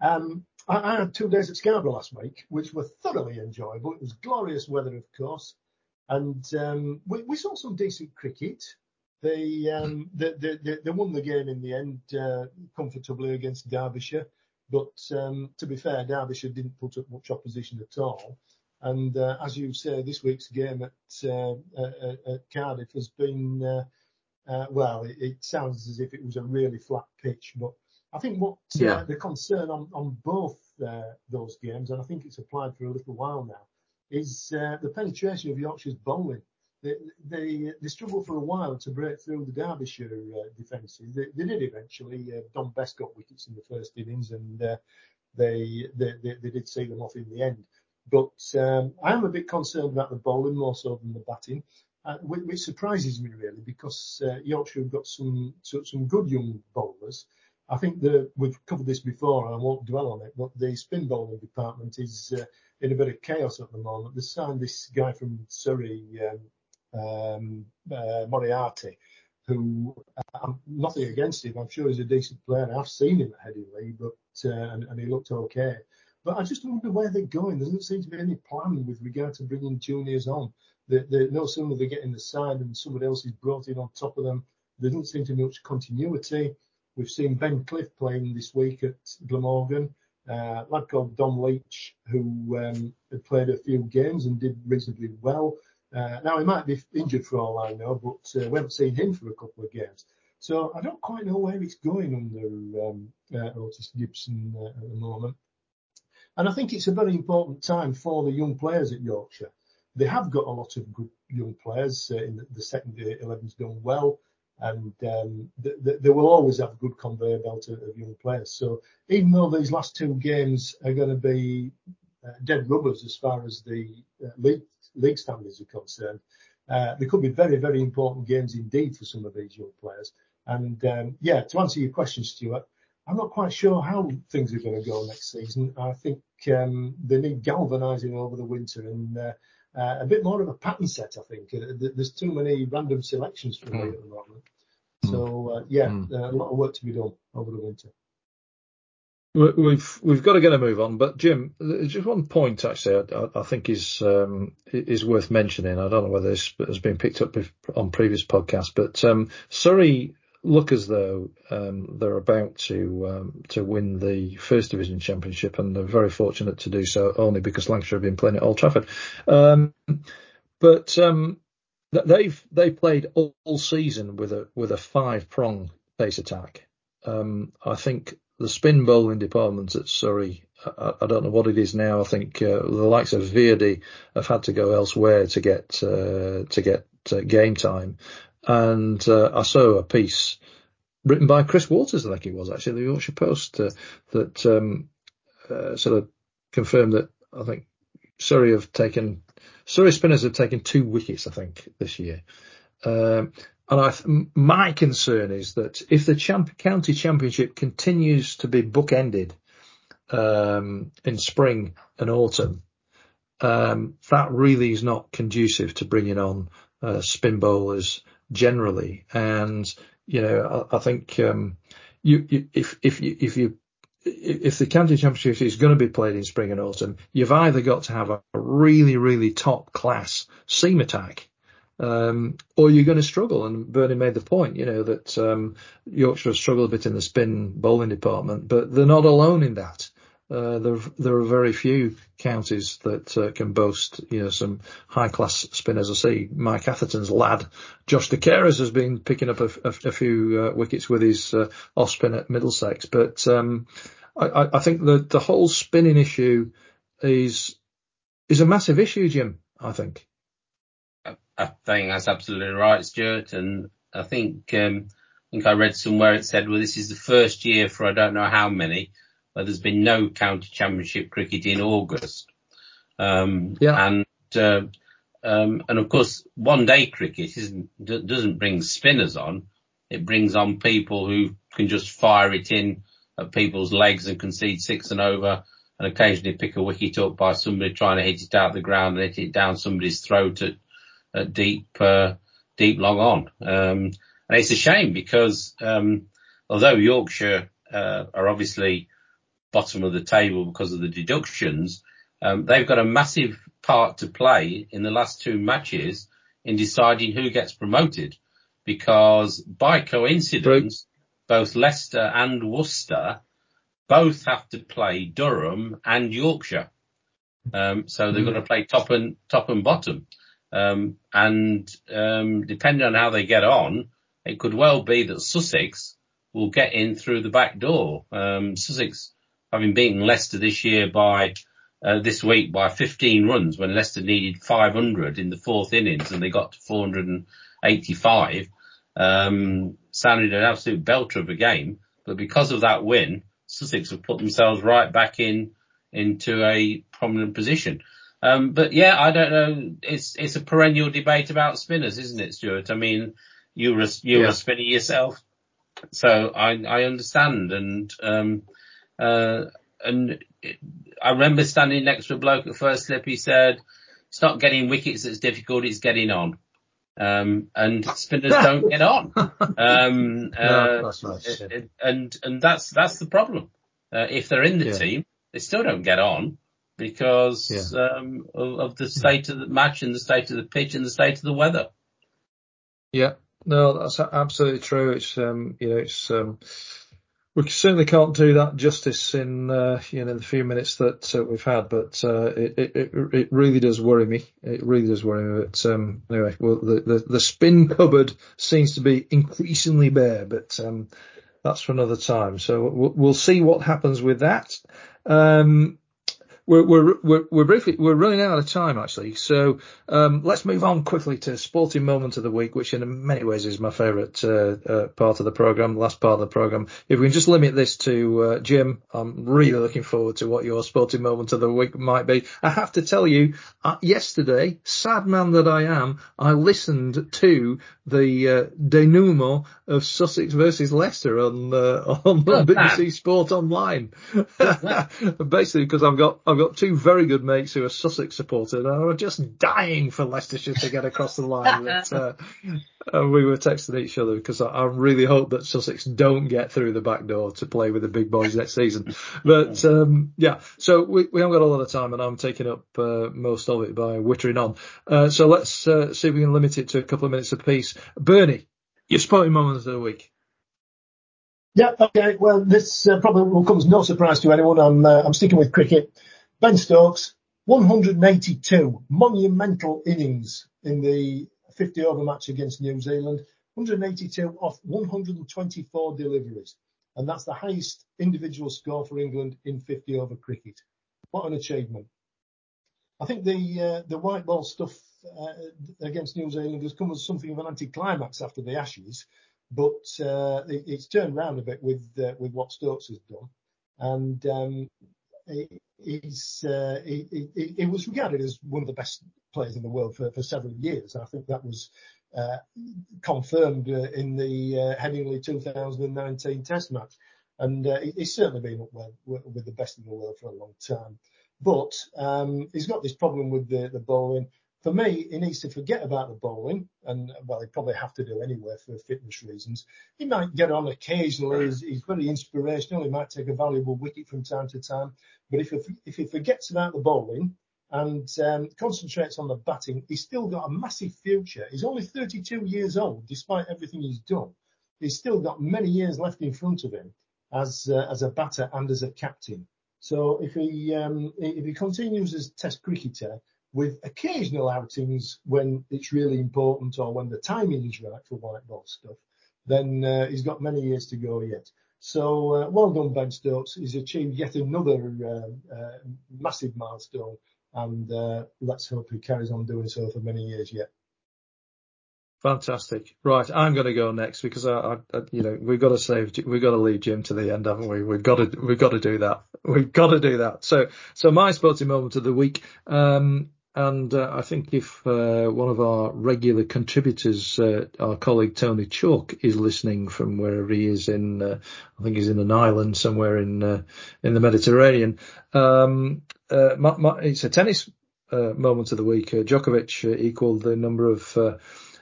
Um, I, I, had two days at Scarborough last week, which were thoroughly enjoyable. It was glorious weather, of course, and um, we, we, saw some decent cricket. They, um, they, they, they, won the game in the end uh, comfortably against Derbyshire. But um, to be fair, Derbyshire didn't put up much opposition at all. And uh, as you say, this week's game at, uh, at, at Cardiff has been, uh, uh, well, it, it, sounds as if it was a really flat pitch. But I think what uh, the concern on, on both uh, those games, and I think it's applied for a little while now, is the penetration of Yorkshire's bowling they, they, they struggled for a while to break through the Derbyshire uh, defences. They, they, did eventually. Uh, Dom Bess got wickets in the first innings, and uh, they, they, they did see them off in the end. But um, I am a bit concerned about the bowling more so than the batting, uh, which, which, surprises me really because uh, Yorkshire have got some some good young bowlers. I think we've covered this before, and I won't dwell on it, but the spin bowling department is uh, in a bit of chaos at the moment. They signed this guy from Surrey, um, um, uh, Moriarty, who uh, I'm nothing against him. I'm sure he's a decent player. I've seen him at Headingley, but uh, and, and, he looked okay. But I just wonder where they're going. There doesn't seem to be any plan with regard to bringing juniors on. They, no sooner they get in the side and somebody else is brought in on top of them. There doesn't seem to be much continuity. We've seen Ben Cliff playing this week at Glamorgan. Uh, lad called Dom Leech, who um, had played a few games and did reasonably well. Uh, now he might be injured for all I know, but uh, we haven't seen him for a couple of games. So I don't quite know where it's going under um, uh, Otis Gibson uh, at the moment. And I think it's a very important time for the young players at Yorkshire. They have got a lot of good young players. Uh, in the, the second 11's done well, and um, th- th- they will always have a good conveyor belt of, of young players. So even though these last two games are going to be uh, dead rubbers as far as the league league standards are concerned. Uh, they could be very, very important games indeed for some of these young players. And um, yeah, to answer your question, Stewart, I'm not quite sure how things are going to go next season. I think um, they need galvanising over the winter and uh, uh, a bit more of a pattern set. I think uh, there's too many random selections for me at the moment. So uh, yeah, mm. a lot of work to be done over the winter. We've we've got to get a move on, but Jim, just one point actually, I, I think is um, is worth mentioning. I don't know whether this has been picked up on previous podcasts, but um, Surrey look as though um, they're about to um, to win the First Division Championship, and they're very fortunate to do so only because Lancashire have been playing at Old Trafford. Um, but um, they've they played all, all, season with a with a five prong pace attack. I think the spin bowling department at Surrey, I, I, don't know what it is now. I think uh, the likes of Virdi have had to go elsewhere to get uh, to get uh, game time. And uh, I saw a piece written by Chris Waters, I think it was actually the Yorkshire Post, uh, that um, uh, sort of confirmed that I think Surrey have taken Surrey spinners have taken two wickets, I think, this year. Um, and I, my concern is that if the champ, county championship continues to be bookended um, in spring and autumn, um, that really is not conducive to bringing on uh, spin bowlers generally. And you know, I, I think um, you, you, if if you if you if the county championship is going to be played in spring and autumn, you've either got to have a really really top class seam attack um, or you're going to struggle. And Bernie made the point, you know, that um, Yorkshire has struggled a bit in the spin bowling department, but they're not alone in that. Uh, there, there are very few counties that uh, can boast, you know, some high class spinners. I see Mike Atherton's lad, Josh De Caires, has been picking up a, a, a few uh, wickets with his uh, off spin at Middlesex. But um, I, I, think the the whole spinning issue is is a massive issue, Jim. I think. I think that's absolutely right, Stewart. And I think um, I think I read somewhere it said, well, this is the first year for I don't know how many where there's been no county championship cricket in August. Um, yeah. And uh, um, and of course, one day cricket isn't, doesn't bring spinners on. It brings on people who can just fire it in at people's legs and concede six and over and occasionally pick a wicket up by somebody trying to hit it out the ground and hit it down somebody's throat at at deep, uh, deep long on. Um, and it's a shame because, um, although Yorkshire, uh, are obviously bottom of the table because of the deductions, um, they've got a massive part to play in the last two matches in deciding who gets promoted because by coincidence, both Leicester and Worcester both have to play Durham and Yorkshire. Um, so they're mm. going to play top and top and bottom. Um, and um, depending on how they get on, it could well be that Sussex will get in through the back door. Um, Sussex, having beaten Leicester this year by uh, this week by 15 runs when Leicester needed 500 in the fourth innings and they got to 485, um, sounded an absolute belter of a game. But because of that win, Sussex have put themselves right back in into a prominent position. Um, but yeah, I don't know. It's it's a perennial debate about spinners, isn't it, Stewart? I mean, you're a, you're yeah. a spinner yourself, so I I understand. And um, uh, and it, I remember standing next to a bloke at first slip. He said, "It's not getting wickets that's difficult; it's getting on." Um, and spinners [laughs] don't get on. Um, [laughs] no, uh, and and that's that's the problem. Uh, if they're in the yeah. team, they still don't get on because yeah. um, of, of, the state of the match and the state of the pitch and the state of the weather. Yeah, no, that's absolutely true. It's um, you know, it's um, we certainly can't do that justice in uh, you know the few minutes that uh, we've had, but uh, it, it it really does worry me. It really does worry me. But um, anyway, well, the, the, the spin cupboard seems to be increasingly bare, but um, that's for another time. So we'll, we'll see what happens with that. Um, we're, we're, we're, we're briefly, we're running out of time actually. So, um, let's move on quickly to sporting moment of the week, which in many ways is my favourite, uh, uh, part of the programme, the last part of the programme. If we can just limit this to, uh, Jim, I'm really looking forward to what your sporting moment of the week might be. I have to tell you, uh, yesterday, sad man that I am, I listened to the, uh, denouement of Sussex versus Leicester on, uh, [laughs] on [laughs] BBC Sport Online. [laughs] Basically because I've got, I've got two very good mates who are Sussex supporters and are just dying for Leicestershire to get across the line. But, uh, [laughs] and we were texting each other because I, I, really hope that Sussex don't get through the back door to play with the big boys next season. [laughs] But um, yeah, so we, we haven't got a lot of time, and I'm taking up uh, most of it by wittering on. Uh, so let's uh, see if we can limit it to a couple of minutes apiece. Bernie, your sporting moments of the week. Yeah, okay. Well, this uh, probably will come as no surprise to anyone. I'm uh, I'm sticking with cricket. Ben Stokes, 182 monumental innings in the 50 over match against New Zealand, 182 off 124 deliveries. And that's the highest individual score for England in 50 over cricket. What an achievement. I think the uh, the white ball stuff uh, against New Zealand has come as something of an anticlimax after the Ashes, but uh, it, it's turned around a bit with uh, with what Stokes has done. And um, he's, uh, he, he, he, was regarded as one of the best players in the world for, for several years. And I think that was uh, confirmed uh, in the uh, Headingley 2019 Test match, and uh, he's certainly been up with, with the best in the world for a long time. But um, he's got this problem with the, the bowling for me, he needs to forget about the bowling, and well, he probably have to do anyway for fitness reasons. He might get on occasionally. He's, he's very inspirational. He might take a valuable wicket from time to time. But if he, if he forgets about the bowling and um, concentrates on the batting, he's still got a massive future. He's only 32 years old, despite everything he's done. He's still got many years left in front of him as uh, as a batter and as a captain. So if he um, if he continues as Test cricketer with occasional outings when it's really important or when the timing is right for white ball stuff, then uh, he's got many years to go yet. So uh, well done, Ben Stokes. He's achieved yet another uh, uh massive milestone, and uh, let's hope he carries on doing so for many years yet. Fantastic. Right, I'm going to go next because I, I, you know, we've got to save, we've got to leave Jim to the end, haven't we? We've got to, we've got to do that. We've got to do that. So, so my sporting moment of the week. Um, and uh, I think if uh, one of our regular contributors, uh, our colleague Tony Chalk, is listening from wherever he is in, uh, I think he's in an island somewhere in uh, in the Mediterranean. Um, uh, my, my, it's a tennis moment of the week. Djokovic equalled the number of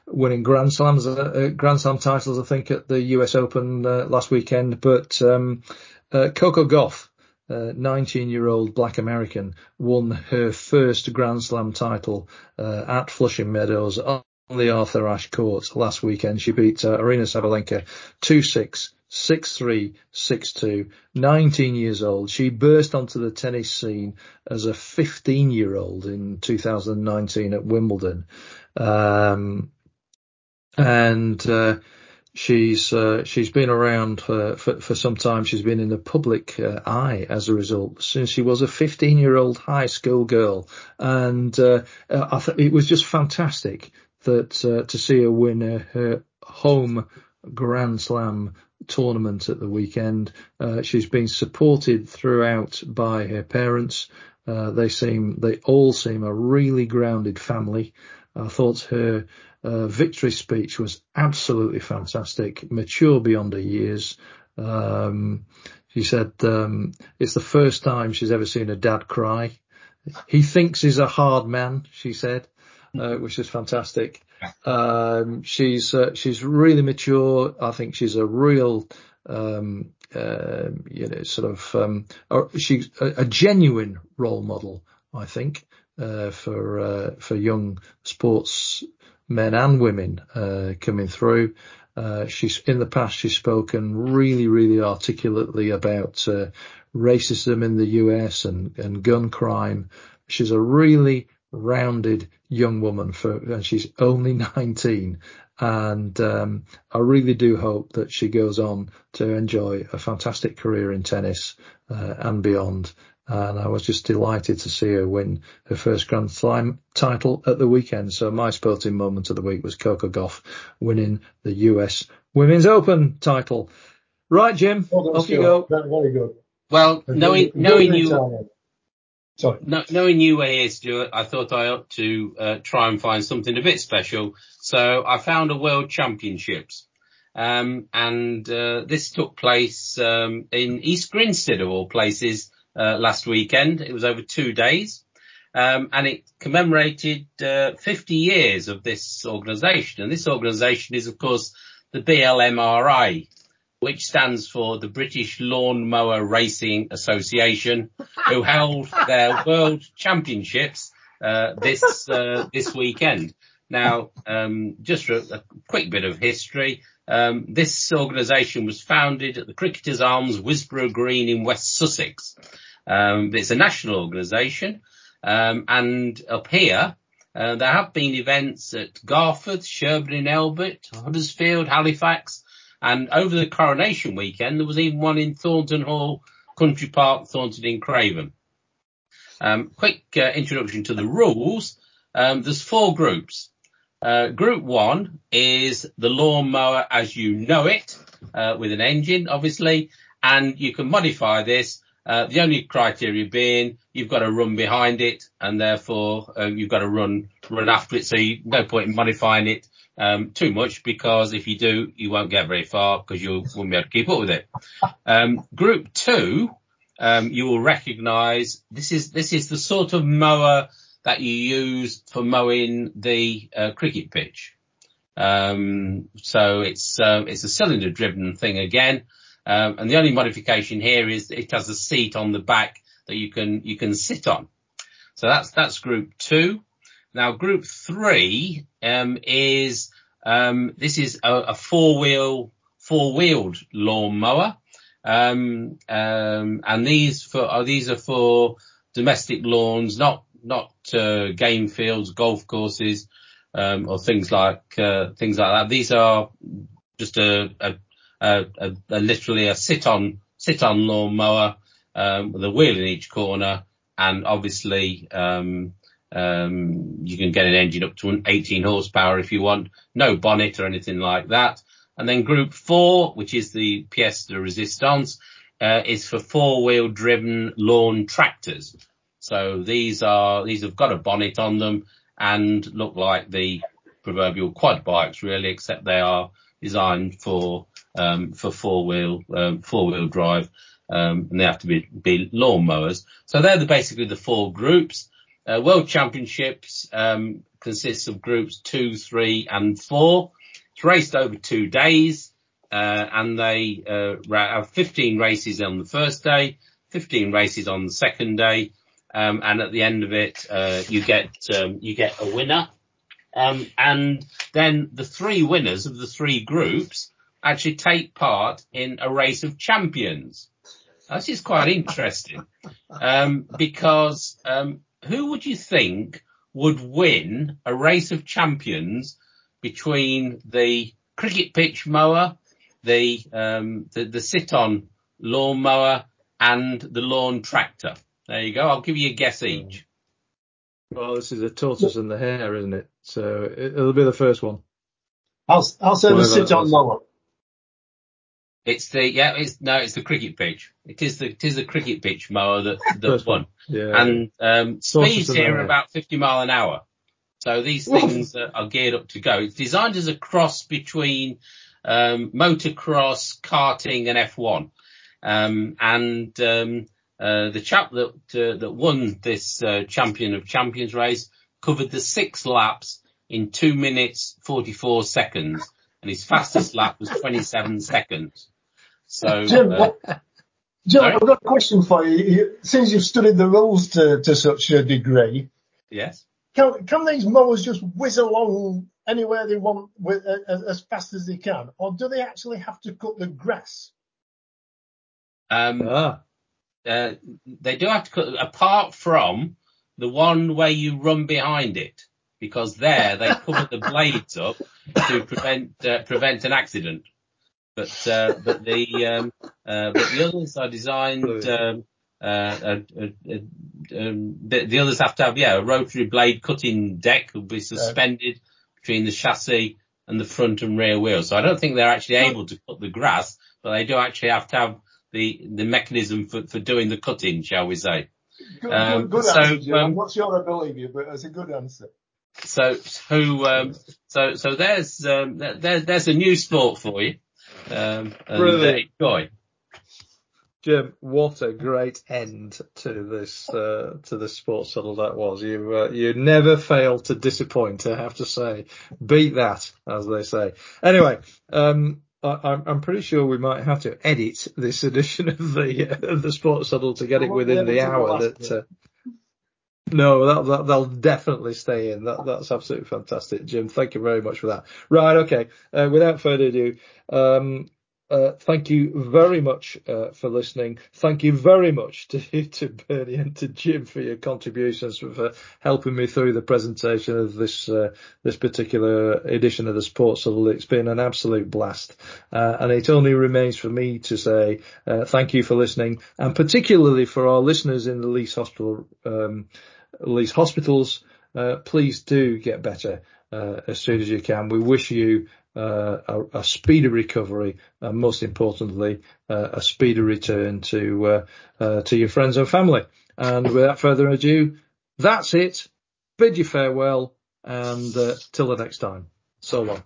winning Grand Slams, Grand Slam titles, I think, at the U.S. Open last weekend. But um, Coco Gauff 19-year-old black American won her first Grand Slam title uh, at Flushing Meadows on the Arthur Ashe court last weekend. She beat uh, Aryna Sabalenka 2-6. 6'3", 6'2", 19 years old. She burst onto the tennis scene as a 15 year old in 2019 at Wimbledon. Um, and, uh, She's uh, she's been around for, for, for some time. She's been in the public uh, eye as a result since she was a 15 year old high school girl, and uh, I th- it was just fantastic that uh, to see her win her home Grand Slam tournament at the weekend. Uh, she's been supported throughout by her parents. Uh, they seem they all seem a really grounded family. I thought her uh, victory speech was absolutely fantastic, mature beyond her years. Um, she said um, it's the first time she's ever seen her dad cry. He thinks he's a hard man, she said, uh, which is fantastic. Um, she's uh, she's really mature. I think she's a real um, uh, you know sort of um, she's a, a, genuine role model. I think uh, for uh, for young sports men and women uh, coming through. Uh, she's in the past she's spoken really, really articulately about uh, racism in the US and, and gun crime. She's a really rounded young woman for, and she's only [laughs] 19. And um, I really do hope that she goes on to enjoy a fantastic career in tennis uh, and beyond and I was just delighted to see her win her first Grand Slam title at the weekend. So my sporting moment of the week was Coco Gauff winning the US Women's Open title. Right, Jim, well off you go. Very good. Well, knowing knowing you. Sorry. knowing you were here, Stewart, I thought I ought to uh, try and find something a bit special. So I found a World Championships. Um, and uh, this took place um, in East Grinstead of all places uh, last weekend. It was over two days. Um, and it commemorated uh, 50 years of this organisation. And this organisation is, of course, the BLMRI, which stands for the British Lawn Mower Racing Association, who [laughs] held their World Championships uh, this uh, this weekend. Now, um, just for a quick bit of history, um, this organisation was founded at the Cricketers Arms, Wisborough Green in West Sussex. Um, it's a national organisation, um, and up here uh, there have been events at Garforth, Sherburn in Elmet, Huddersfield, Halifax, and over the coronation weekend there was even one in Thornton Hall, Country Park, Thornton in Craven. Um, quick uh, introduction to the rules. Um, there's four groups. Uh, group one is the lawnmower as you know it, uh, with an engine, obviously, and you can modify this Uh, the only criteria being you've got to run behind it, and therefore uh, you've got to run run after it. So you, no point in modifying it um, too much because if you do, you won't get very far because you won't be able to keep up with it. Um, group two, um, you will recognise this is this is the sort of mower that you use for mowing the uh, cricket pitch. Um, so it's uh, it's a cylinder driven thing again. Um, and the only modification here is it has a seat on the back that you can, you can sit on. So that's, that's group two. Now group three, um, is, um, this is a, a four wheel, four wheeled lawn mower. Um, um, and these for, uh, these are for domestic lawns, not, not, uh, game fields, golf courses, um, or things like, uh, things like that. These are just a, a a, a, literally a sit on sit on lawnmower um, with a wheel in each corner, and obviously um, um, you can get an engine up to 18 horsepower if you want. No bonnet or anything like that. And then Group Four, which is the pièce de résistance, uh, is for four-wheel driven lawn tractors. So these are these have got a bonnet on them and look like the proverbial quad bikes really, except they are designed for um, for four wheel um, four wheel drive, um, and they have to be be lawn mowers. So they're the, basically the four groups. Uh, World Championships um, consists of groups two, three, and four. It's raced over two days, uh, and they uh, have 15 races on the first day, 15 races on the second day, um, and at the end of it, uh, you get um, you get a winner. Um, and then the three winners of the three groups actually take part in a race of champions. This is quite interesting, um, because um, who would you think would win a race of champions between the cricket pitch mower, the um, the, the sit-on lawn mower, and the lawn tractor? There you go. I'll give you a guess each. Well, this is a tortoise and the hare, isn't it? So it'll be the first one. I'll I'll say the sit-on mower. It's the yeah, it's no, it's the cricket pitch. It is the it is the cricket pitch mower that [laughs] that won. Yeah. And um, speeds here are about 50 mile an hour. So these things are, are, geared up to go. It's designed as a cross between um, motocross, karting, and F1. Um, and um, uh, the chap that uh, that won this uh, champion of champions race covered the six laps in two minutes 44 seconds and his fastest lap was 27 seconds. So, Jim, uh, Jim, I've got a question for you. Since you've studied the rules to, to such a degree, yes, can, can these mowers just whiz along anywhere they want with, uh, as fast as they can, or do they actually have to cut the grass? Um, ah. Uh, they do have to cut, apart from the one where you run behind it because there they cover the blades up to prevent uh, prevent an accident. But uh, but the um, uh, but the others are designed. Um, uh, um, the, the, others have to have yeah a rotary blade cutting deck will be suspended between the chassis and the front and rear wheels. So I don't think they're actually able to cut the grass, but they do actually have to have the the mechanism for, for doing the cutting, shall we say? Good, um, good, good so, answer, um, What's your ability? But it's a good answer. So, so, um, so, so there's, um, there, there's a new sport for you. Um, and uh, enjoy. Jim, what a great end to this uh, to this sports huddle that was. You uh, you never fail to disappoint. I have to say, beat that, as they say. Anyway, um, I, am pretty sure we might have to edit this [laughs] edition of the uh, the sports huddle to get it within the hour that. Uh, no, that, that, they'll definitely stay in. That, that's absolutely fantastic, Jim. Thank you very much for that. Right, okay. Uh, without further ado, um, uh, thank you very much uh, for listening. Thank you very much [laughs] to to Bernie and to Jim for your contributions for, for helping me through the presentation of this uh, this particular edition of the Sports Huddle. It's been an absolute blast, uh, and it only remains for me to say uh, thank you for listening, and particularly for our listeners in the Leeds Hospital. Um, Leeds hospitals, uh, please do get better as soon as you can. We wish you a, a, speedy recovery, and most importantly, uh, a speedy return to uh, uh, to your friends and family. And without further ado, that's it. Bid you farewell, and uh, till the next time. So long.